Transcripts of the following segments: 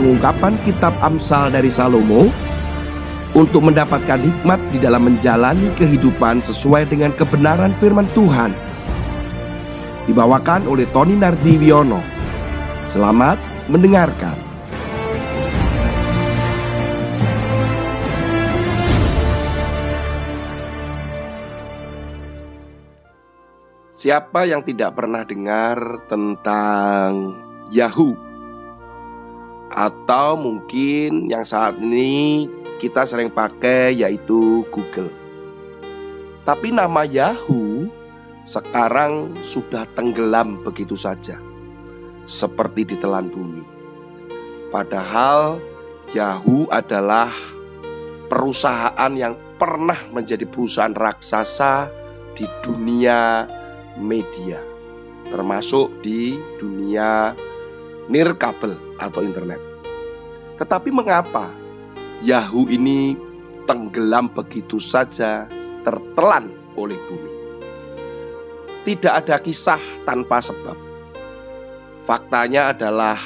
pengungkapan kitab Amsal dari Salomo untuk mendapatkan hikmat di dalam menjalani kehidupan sesuai dengan kebenaran firman Tuhan. Dibawakan oleh Tony Nardiwiono. Selamat mendengarkan. Siapa yang tidak pernah dengar tentang Yahoo? Atau mungkin yang saat ini kita sering pakai yaitu Google. Tapi nama Yahoo sekarang sudah tenggelam begitu saja, seperti ditelan bumi. Padahal Yahoo adalah perusahaan yang pernah menjadi perusahaan raksasa di dunia media, termasuk di dunia nirkabel atau internet. Tetapi mengapa Yahoo ini tenggelam begitu saja, tertelan oleh bumi. Tidak ada kisah tanpa sebab. Faktanya adalah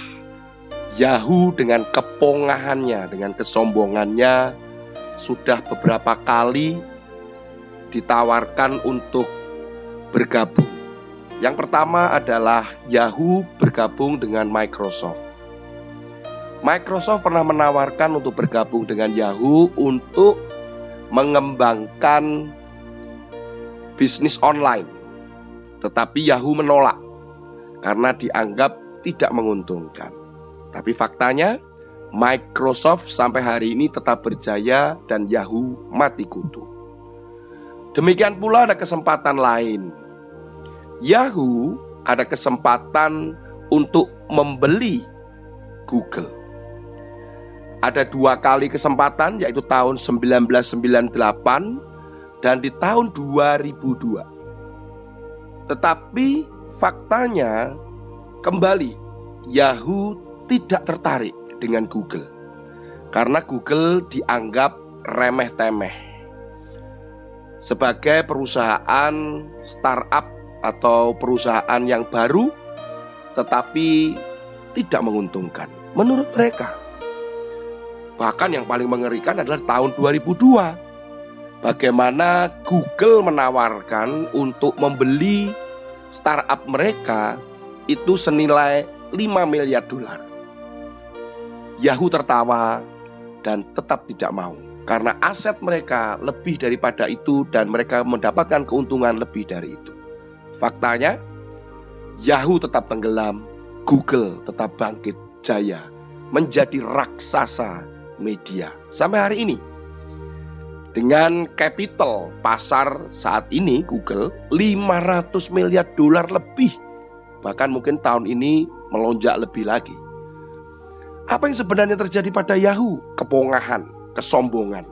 Yahoo dengan kepongahannya, dengan kesombongannya sudah beberapa kali ditawarkan untuk bergabung. Yang pertama adalah Yahoo bergabung dengan Microsoft. Microsoft pernah menawarkan untuk bergabung dengan Yahoo untuk mengembangkan bisnis online. Tetapi Yahoo menolak karena dianggap tidak menguntungkan. Tapi faktanya Microsoft sampai hari ini tetap berjaya dan Yahoo mati kutu. Demikian pula ada kesempatan lain. Yahoo ada kesempatan untuk membeli Google ada dua kali kesempatan yaitu tahun 1998 dan di tahun 2002. Tetapi faktanya kembali Yahoo tidak tertarik dengan Google. Karena Google dianggap remeh-temeh. Sebagai perusahaan startup atau perusahaan yang baru tetapi tidak menguntungkan menurut mereka. Bahkan yang paling mengerikan adalah tahun 2002. Bagaimana Google menawarkan untuk membeli startup mereka itu senilai 5 miliar dolar. Yahoo tertawa dan tetap tidak mau karena aset mereka lebih daripada itu dan mereka mendapatkan keuntungan lebih dari itu. Faktanya, Yahoo tetap tenggelam, Google tetap bangkit jaya, menjadi raksasa media sampai hari ini. Dengan capital pasar saat ini Google 500 miliar dolar lebih. Bahkan mungkin tahun ini melonjak lebih lagi. Apa yang sebenarnya terjadi pada Yahoo? Kepongahan, kesombongan.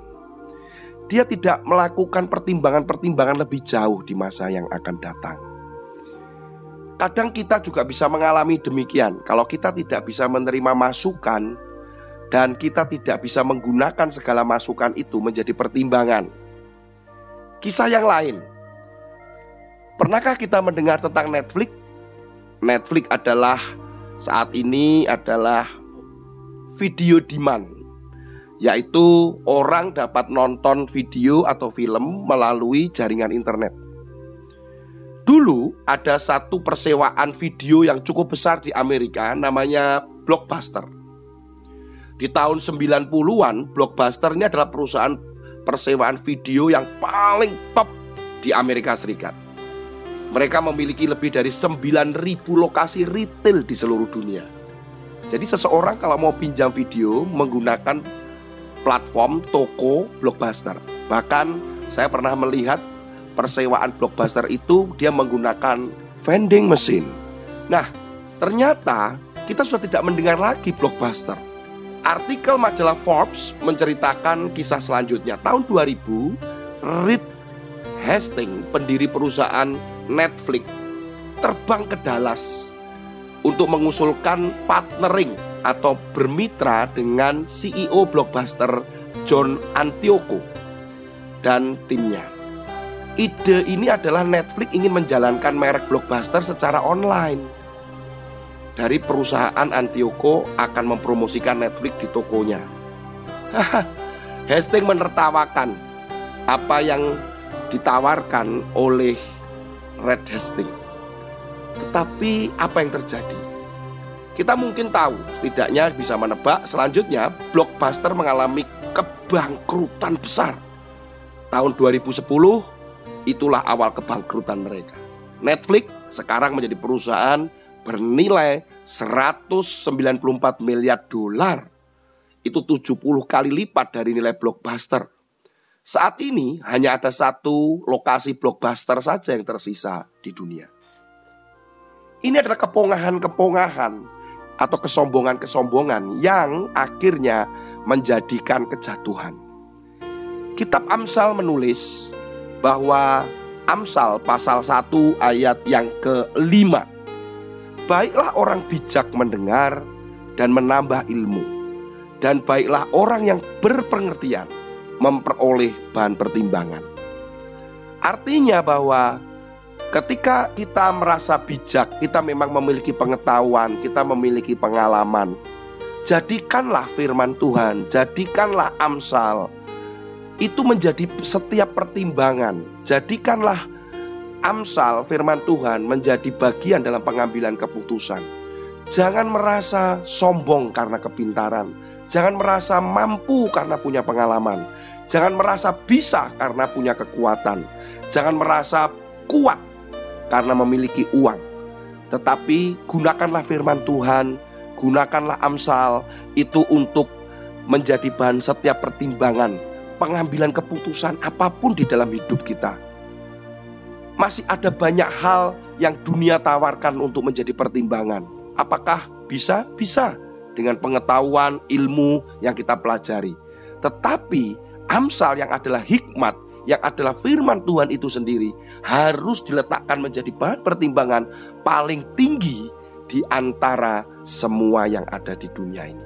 Dia tidak melakukan pertimbangan-pertimbangan lebih jauh di masa yang akan datang. Kadang kita juga bisa mengalami demikian. Kalau kita tidak bisa menerima masukan, dan kita tidak bisa menggunakan segala masukan itu menjadi pertimbangan. Kisah yang lain. Pernahkah kita mendengar tentang Netflix? Netflix adalah saat ini adalah video demand yaitu orang dapat nonton video atau film melalui jaringan internet. Dulu ada satu persewaan video yang cukup besar di Amerika namanya Blockbuster. Di tahun 90-an, Blockbuster ini adalah perusahaan persewaan video yang paling top di Amerika Serikat. Mereka memiliki lebih dari 9.000 lokasi retail di seluruh dunia. Jadi seseorang kalau mau pinjam video menggunakan platform toko Blockbuster. Bahkan saya pernah melihat persewaan Blockbuster itu dia menggunakan vending machine. Nah, ternyata kita sudah tidak mendengar lagi Blockbuster Artikel majalah Forbes menceritakan kisah selanjutnya. Tahun 2000, Reed Hastings, pendiri perusahaan Netflix, terbang ke Dallas untuk mengusulkan partnering atau bermitra dengan CEO Blockbuster John Antioco dan timnya. Ide ini adalah Netflix ingin menjalankan merek Blockbuster secara online. dari perusahaan Antioko akan mempromosikan Netflix di tokonya. Hastings menertawakan apa yang ditawarkan oleh Red Hastings. Tetapi apa yang terjadi? Kita mungkin tahu, setidaknya bisa menebak selanjutnya Blockbuster mengalami kebangkrutan besar. Tahun 2010 itulah awal kebangkrutan mereka. Netflix sekarang menjadi perusahaan bernilai 194 miliar dolar. Itu 70 kali lipat dari nilai blockbuster. Saat ini hanya ada satu lokasi blockbuster saja yang tersisa di dunia. Ini adalah kepongahan-kepongahan atau kesombongan-kesombongan yang akhirnya menjadikan kejatuhan. Kitab Amsal menulis bahwa Amsal pasal 1 ayat yang kelima Baiklah orang bijak mendengar dan menambah ilmu Dan baiklah orang yang berpengertian memperoleh bahan pertimbangan. Artinya bahwa ketika kita merasa bijak Kita memang memiliki pengetahuan, kita memiliki pengalaman Jadikanlah firman Tuhan, jadikanlah Amsal Itu menjadi setiap pertimbangan Jadikanlah Amsal firman Tuhan menjadi bagian dalam pengambilan keputusan. Jangan merasa sombong karena kepintaran. Jangan merasa mampu karena punya pengalaman. Jangan merasa bisa karena punya kekuatan. Jangan merasa kuat karena memiliki uang. Tetapi gunakanlah firman Tuhan, gunakanlah Amsal itu untuk menjadi bahan setiap pertimbangan, pengambilan keputusan apa pun di dalam hidup kita masih ada banyak hal yang dunia tawarkan untuk menjadi pertimbangan. Apakah bisa? Bisa dengan pengetahuan, ilmu yang kita pelajari. Tetapi Amsal yang adalah hikmat, yang adalah firman Tuhan itu sendiri harus diletakkan menjadi bahan pertimbangan paling tinggi di antara semua yang ada di dunia ini.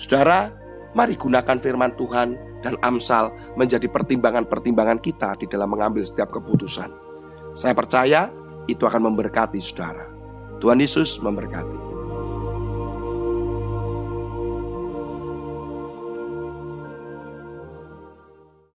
Saudara, mari gunakan firman Tuhan dan Amsal menjadi pertimbangan-pertimbangan kita di dalam mengambil setiap keputusan. Saya percaya itu akan memberkati saudara. Tuhan Yesus memberkati.